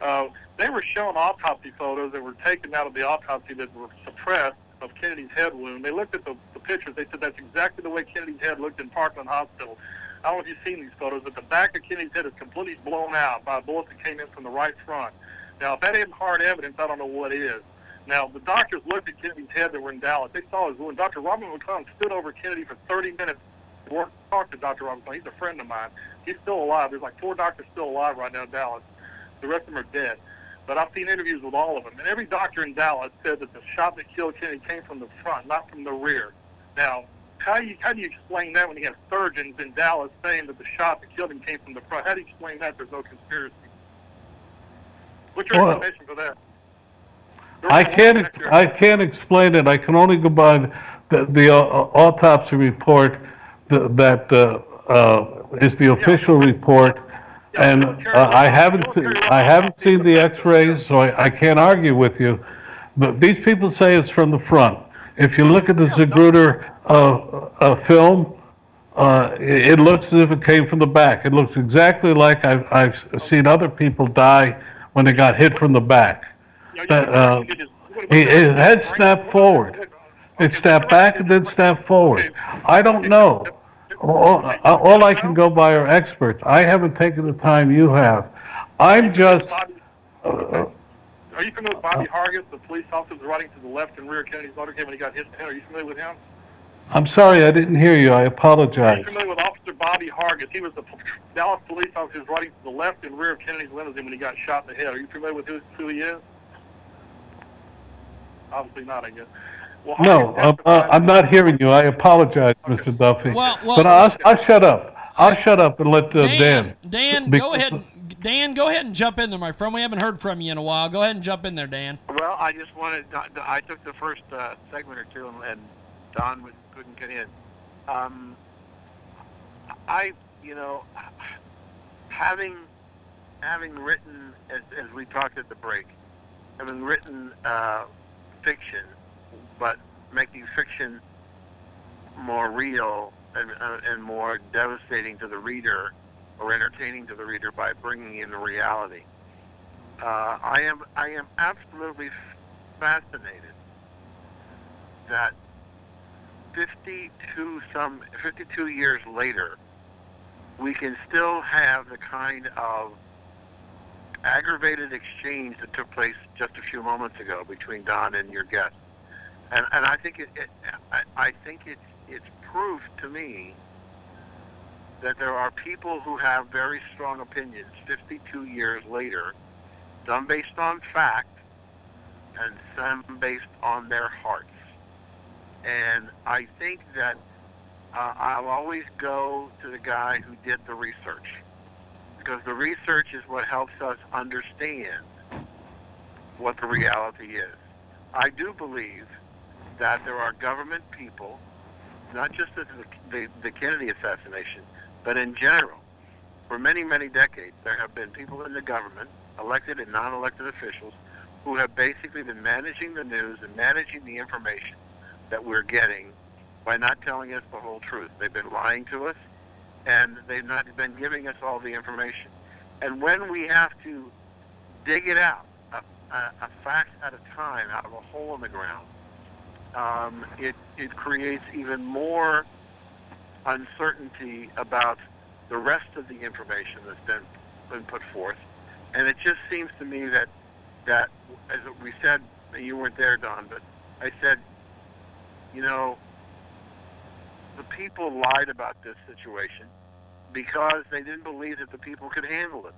Uh, they were shown autopsy photos that were taken out of the autopsy that were suppressed of Kennedy's head wound. They looked at the, the pictures. They said that's exactly the way Kennedy's head looked in Parkland Hospital. I don't know if you've seen these photos, but the back of Kennedy's head is completely blown out by a bullet that came in from the right front. Now, if that isn't hard evidence, I don't know what is. Now, the doctors looked at Kennedy's head that were in Dallas. They saw his wound. Dr. Robert McClelland stood over Kennedy for 30 minutes to talk to Dr. Robert McClelland. He's a friend of mine. He's still alive. There's like four doctors still alive right now in Dallas. The rest of them are dead. But I've seen interviews with all of them. And every doctor in Dallas said that the shot that killed Kennedy came from the front, not from the rear. Now, how do you, how do you explain that when you have surgeons in Dallas saying that the shot that killed him came from the front? How do you explain that there's no conspiracy? What's your Well- explanation for that? I can't, I can't explain it. I can only go by the, the uh, autopsy report th- that, uh, uh, is the official report. And, uh, I haven't, se- I haven't seen the x-rays, so I, I can't argue with you. But these people say it's from the front. If you look at the Zapruder, uh, uh, film, uh, it, it looks as if it came from the back. It looks exactly like I've, I've seen other people die when they got hit from the back. That, uh, it, it had snapped forward. It snapped back and then snapped forward. I don't know. All, all I can go by are experts. I haven't taken the time you have. I'm just, Bobby, are you familiar with Bobby Hargis, the police officer who was riding to the left and rear of Kennedy's motorcade when he got hit in the head? Are you familiar with him? I'm sorry, I didn't hear you. I apologize. Are you familiar with Officer Bobby Hargis? He was the Dallas police officer who was riding to the left and rear of Kennedy's limousine when he got shot in the head. Are you familiar with who, who he is? Obviously not, I guess. Well, No, Hargis uh, I'm not hearing you. I apologize, Mr. Duffy. Well, well- But I'll, I'll shut up. I'll shut up and let uh, Dan. Dan, Be- go ahead. Dan, go ahead and jump in there, my friend. We haven't heard from you in a while. Go ahead and jump in there, Dan. Well, I just wanted. I took the first uh, segment or two, and, and Don was, couldn't get in. Um, I, you know, having having written as, as we talked at the break, having written uh, fiction, but making fiction more real and, uh, and more devastating to the reader or entertaining to the reader by bringing in the reality. Uh, I am I am absolutely fascinated that 52 some 52 years later we can still have the kind of aggravated exchange that took place just a few moments ago between Don and your guest. And and I think it, it I, I think it's it's proof to me that there are people who have very strong opinions 52 years later, some based on fact and some based on their hearts. And I think that uh, I'll always go to the guy who did the research because the research is what helps us understand what the reality is. I do believe that there are government people, not just the, the, the Kennedy assassination, but in general, for many, many decades, there have been people in the government, elected and non-elected officials, who have basically been managing the news and managing the information that we're getting by not telling us the whole truth. They've been lying to us, and they've not been giving us all the information. And when we have to dig it out, a, a, a fact at a time, out of a hole in the ground, um, it, it creates even more uncertainty about the rest of the information that's been been put forth, and it just seems to me that that as we said, you weren't there, Don, but I said, you know, the people lied about this situation because they didn't believe that the people could handle it.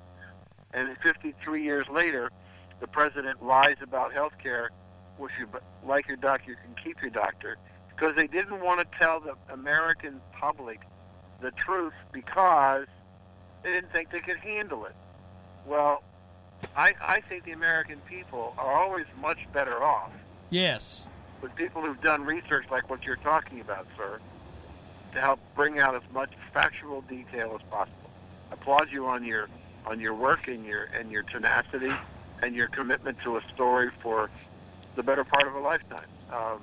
And 53 years later, the president lies about health care. If you like your doctor, you can keep your doctor. Because they didn't want to tell the American public the truth because they didn't think they could handle it. Well, I, I think the American people are always much better off Yes. with people who've done research like what you're talking about, sir, to help bring out as much factual detail as possible. I applaud you on your on your work and your and your tenacity and your commitment to a story for the better part of a lifetime. Um,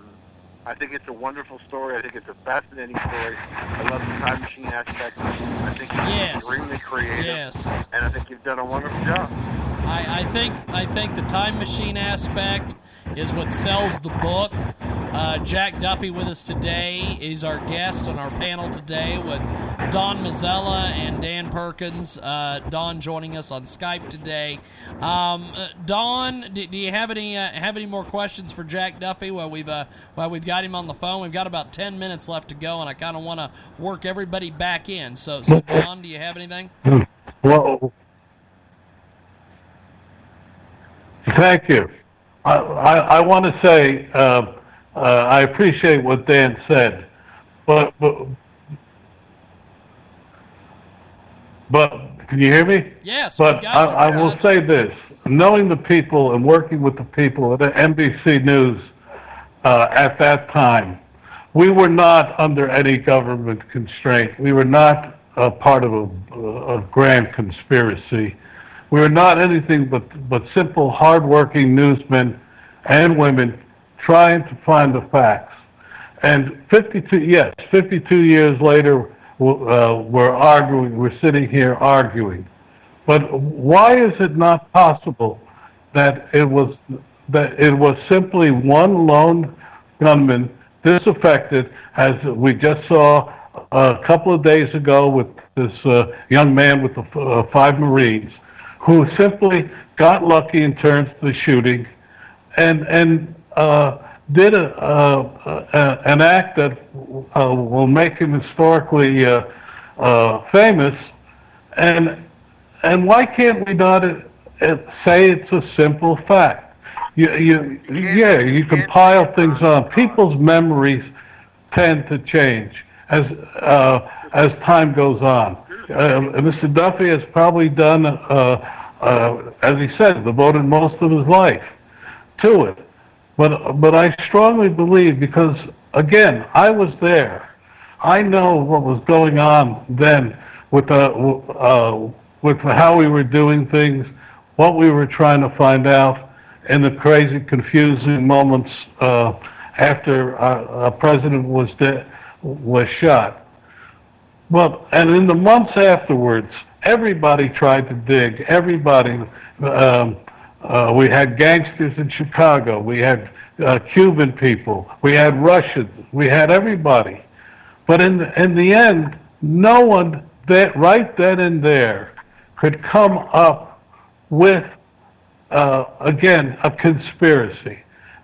I think it's a wonderful story. I think it's a fascinating story. I love the time machine aspect. I think it's Yes. extremely creative, Yes. and I think you've done a wonderful job. I, I think I think the time machine aspect is what sells the book. Uh, Jack Duffy with us today is our guest on our panel today with Don Mazzella and Dan Perkins. Uh, Don joining us on Skype today. Um, uh, Don, do, do you have any uh, have any more questions for Jack Duffy? While we've uh, while we've got him on the phone, we've got about ten minutes left to go, and I kind of want to work everybody back in. So, so Don, do you have anything? Well, thank you. I, I, I want to say uh, uh, I appreciate what Dan said, but, but but can you hear me? Yes, But I. I will say this: knowing the people and working with the people at NBC News uh, at that time, we were not under any government constraint. We were not a part of a, a grand conspiracy. We were not anything but but simple, hardworking newsmen and women trying to find the facts. And 52, yes, 52 years later, uh, we're arguing, we're sitting here arguing. But why is it not possible that it was that it was simply one lone gunman disaffected, as we just saw a couple of days ago with this uh, young man with the uh, five Marines, who simply got lucky in terms of the shooting, and and uh, did a, an act that uh, will make him historically uh, uh, famous, and and why can't we not uh, say it's a simple fact? You, you, yeah, you can pile things on. People's memories tend to change as uh, as time goes on. Uh, Mr. Duffy has probably done, uh, as he said, devoted most of his life to it. But but I strongly believe because again, I was there. I know what was going on then with uh, w- uh, with how we were doing things, what we were trying to find out, in the crazy, confusing moments uh, after uh, a president was de- was shot. Well, and in the months afterwards, everybody tried to dig. Everybody. Um, uh, we had gangsters in Chicago. We had uh, Cuban people. We had Russians. We had everybody. But in the, in the end, no one that right then and there could come up with uh, again a conspiracy.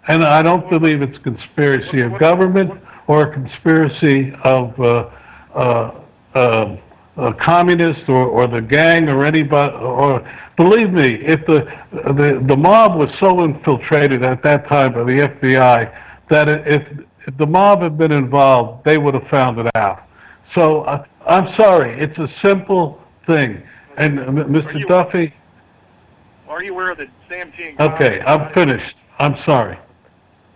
And I don't believe it's conspiracy of government or a conspiracy of uh, uh, communists or, or the gang or anybody. Or believe me, if the, the the mob was so infiltrated at that time by the FBI that if, if the mob had been involved, they would have found it out. So uh, I'm sorry, it's a simple thing. And uh, Mr. Duffy, Are you aware that Sam Giancana? okay, I'm finished. I'm sorry.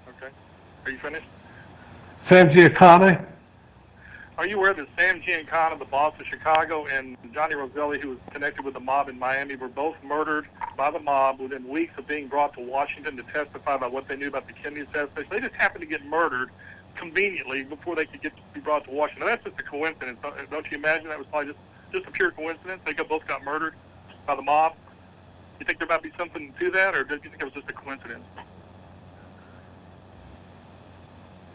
Okay. Are you finished? Sam Giancana? Are you aware that Sam Giancana, the boss of Chicago, and Johnny Roselli, who was connected with the mob in Miami, were both murdered by the mob within weeks of being brought to Washington to testify about what they knew about the Kennedy assassination? They just happened to get murdered conveniently before they could get to be brought to Washington. Now, that's just a coincidence. Don't you imagine that was probably just, just a pure coincidence? They both got murdered by the mob? You think there might be something to that, or do you think it was just a coincidence?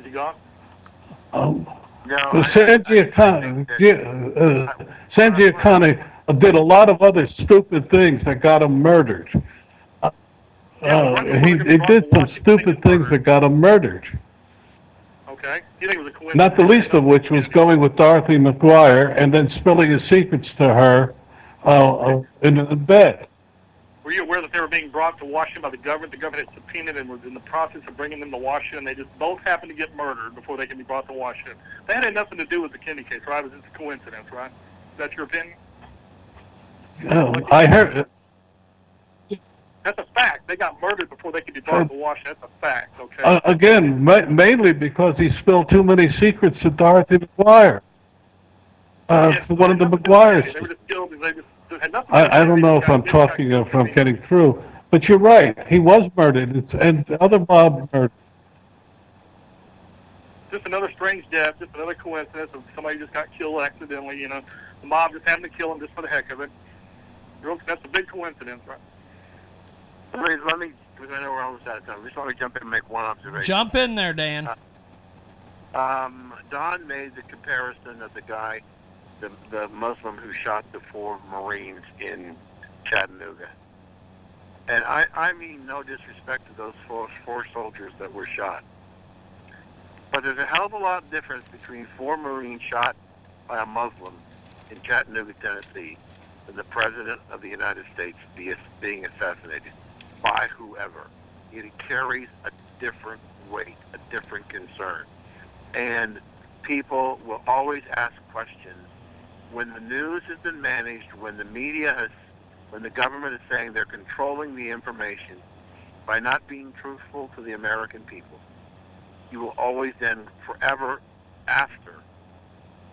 Is he gone? Um, No, Well, Sam Giancana, uh, Sam Giancana did a lot of other stupid things that got him murdered. Uh, uh, he, he did some stupid things that got him murdered. Okay? Do think it was a? Not the least of which was going with Dorothy McGuire and then spilling his secrets to her uh, uh, in, in bed. Were you aware that they were being brought to Washington by the government? The government had subpoenaed and was in the process of bringing them to Washington. They just both happened to get murdered before they can be brought to Washington. That had nothing to do with the Kennedy case, right? It was just a coincidence, right? Is that your opinion? Um, I heard. That's a fact. They got murdered before they could be brought to Washington. That's a fact, okay? Uh, again, ma- mainly because he spilled too many secrets to Dorothy McGuire. Uh, Yes, one of the nothing to do with McGuires. They were just killed. They just it had nothing to do with I, I don't know if I'm talking, killed. if I'm getting through, but you're right. He was murdered. It's, and the other mob murdered. just another strange death, just another coincidence of somebody just got killed accidentally. You know, the mob just happened to kill him just for the heck of it. That's a big coincidence, right? Let me, let me, because I know we're almost out of time. Just want to jump in and make one observation. Jump in there, Dan. Um, Don made the comparison of the guy, the, the Muslim who shot the four Marines in Chattanooga. And I, I mean no disrespect to those four, four soldiers that were shot. But there's a hell of a lot of difference between four Marines shot by a Muslim in Chattanooga, Tennessee, and the President of the United States being assassinated by whoever. It carries a different weight, a different concern and people will always ask questions when the news has been managed, when the media has, when the government is saying they're controlling the information by not being truthful to the American people. You will always then, forever after,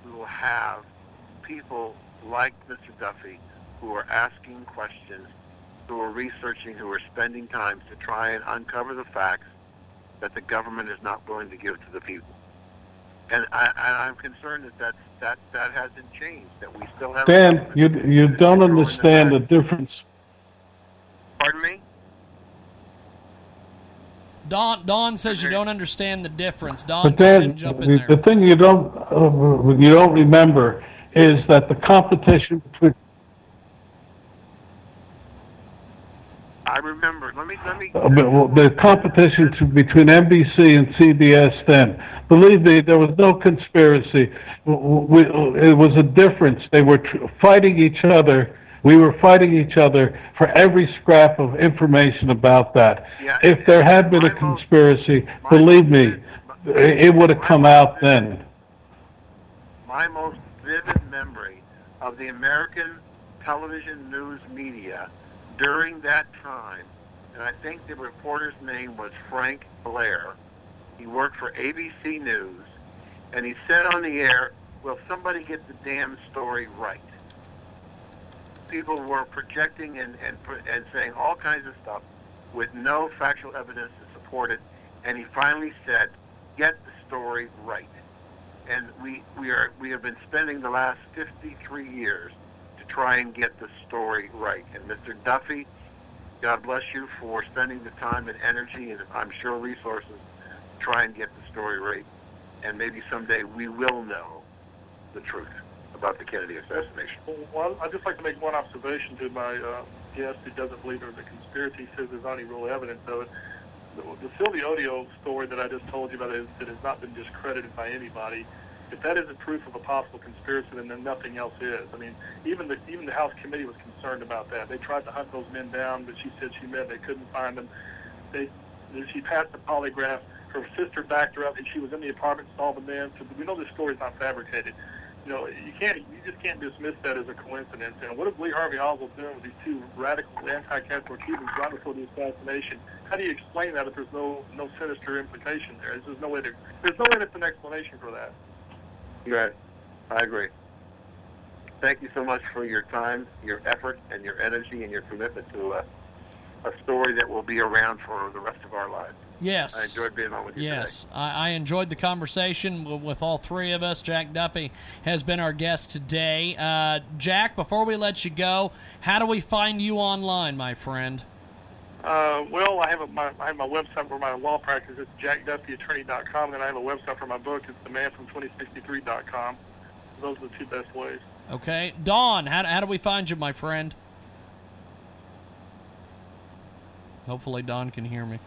we will have people like Mr. Duffy who are asking questions, who are researching, who are spending time to try and uncover the facts that the government is not going to give to the people. And I, I'm concerned that that's, that that hasn't changed. That we still have. Dan, you, you don't understand the difference. Pardon me. Don Don says you don't understand the difference. Don, But Dan, jump in the, there. the thing you don't, uh, you don't remember is that the competition between I remember. Let me let me. Uh, well, the competition to, between NBC and CBS then, believe me, there was no conspiracy. W- w- it was a difference. They were tr- fighting each other. We were fighting each other for every scrap of information about that. Yeah, if there had been a conspiracy, believe me, it, it would have come out then. my most vivid memory of the American television news media during that time, and I think the reporter's name was Frank Blair. He worked for ABC News, and he said on the air, "Will somebody get the damn story right?" People were projecting and and and saying all kinds of stuff with no factual evidence to support it, and he finally said, "Get the story right." and we we are we have been spending the last 53 years try and get the story right. And Mr. Duffy, God bless you for spending the time and energy and I'm sure resources to try and get the story right. And maybe someday we will know the truth about the Kennedy assassination. Well, I'd just like to make one observation to my uh, guest who doesn't believe there's a conspiracy, says there's any real evidence of it. The, the Sylvia Odio story that I just told you about is, that has not been discredited by anybody. If that isn't proof of a possible conspiracy, then, nothing else is. I mean, even the even the House committee was concerned about that. They tried to hunt those men down, but she said she met they couldn't find them. They she passed the polygraph. Her sister backed her up, and she was in the apartment, saw the men. So we know this story's not fabricated you know, you can't, you just can't dismiss that as a coincidence. And what is Lee Harvey Oswald doing with these two radical anti-Catholic Cubans right before the assassination? How do you explain that if there's no no sinister implication there? There's no way to, there's no innocent explanation for that. Right. I agree. Thank you so much for your time, your effort, and your energy and your commitment to a, a story that will be around for the rest of our lives. Yes. I enjoyed being on with you Yes, I, I enjoyed the conversation with, with all three of us. Jack Duffy has been our guest today. Uh, Jack, before we let you go, how do we find you online, my friend? Uh, well, I have a, my I have my website for my law practice. It's jackduffyattorney.com. And I have a website for my book. It's themanfrom2063.com. Those are the two best ways. Okay. Don, how, how do we find you, my friend? Hopefully, Don can hear me.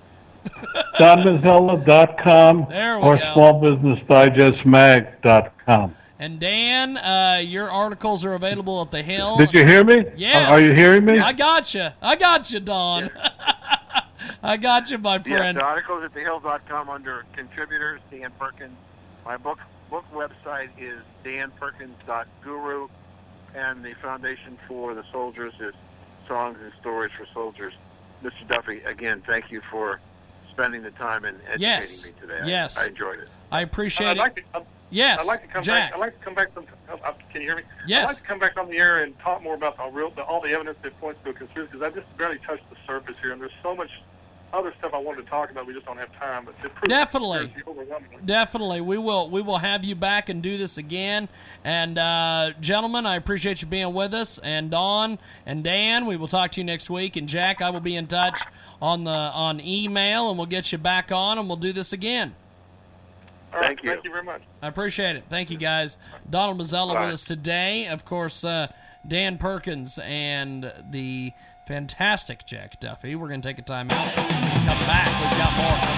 DonMazzella.com There we or go. smallbusinessdigestmag.com. And Dan, uh, your articles are available at the Hill. Did you hear me? Yes. Are you hearing me? I got you. I got you, Don. I got you, my Yes, friend. the articles at thehill.com under contributors, Dan Perkins. My book book website is danperkins.guru, and the foundation for the soldiers is Songs and Stories for Soldiers. Mr. Duffy, again, thank you for spending the time and educating Yes. me today. I- Yes. I, enjoyed it. I appreciate I'd it. like to, I'd, Yes, I'd like to come Jack. back. I'd like to come back. Some, uh, uh, can you hear me? Yes. I'd like to come back on the air and talk more about the real, the, all the evidence that points to a conspiracy because I just barely touched the surface here, and there's so much other stuff I wanted to talk about. We just don't have time. But it Definitely. Definitely, we will. We will have you back and do this again. And uh, gentlemen, I appreciate you being with us. And Don and Dan, we will talk to you next week. And Jack, I will be in touch on the on email, and we'll get you back on, and we'll do this again. All right, Thank you. Thank you very much. I appreciate it. Thank you, guys. Donald Mazzella Bye. with us today. Of course, uh, Dan Perkins and the fantastic Jack Duffy. We're going to take a time out. Come back, we've got more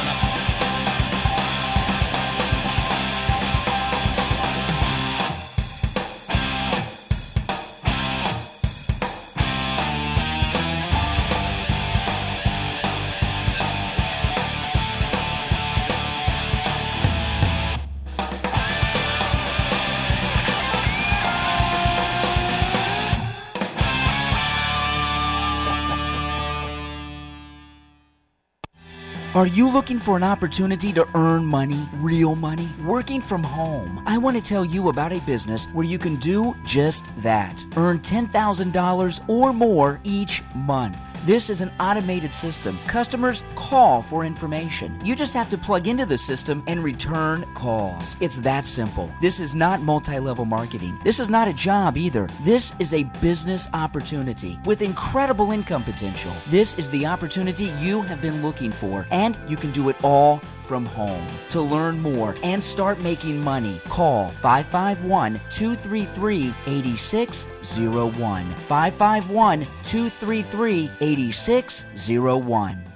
Are you looking for an opportunity to earn money, real money, working from home? I want to tell you about a business where you can do just that. Earn $10,000 or more each month. This is an automated system. Customers call for information. You just have to plug into the system and return calls. It's that simple. This is not multi level marketing. This is not a job either. This is a business opportunity with incredible income potential. This is the opportunity you have been looking for, and you can do it all from home. To learn more and start making money, call 551 233 8601. 551 233 8601.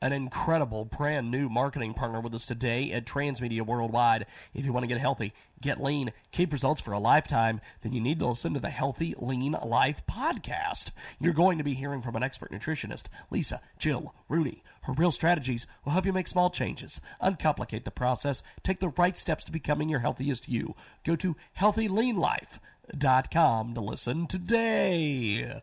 An incredible brand new marketing partner with us today at Transmedia Worldwide. If you want to get healthy, get lean, keep results for a lifetime, then you need to listen to the Healthy Lean Life podcast. You're going to be hearing from an expert nutritionist, Lisa Jill Rooney. Her real strategies will help you make small changes, uncomplicate the process, take the right steps to becoming your healthiest you. Go to healthyleanlife.com to listen today.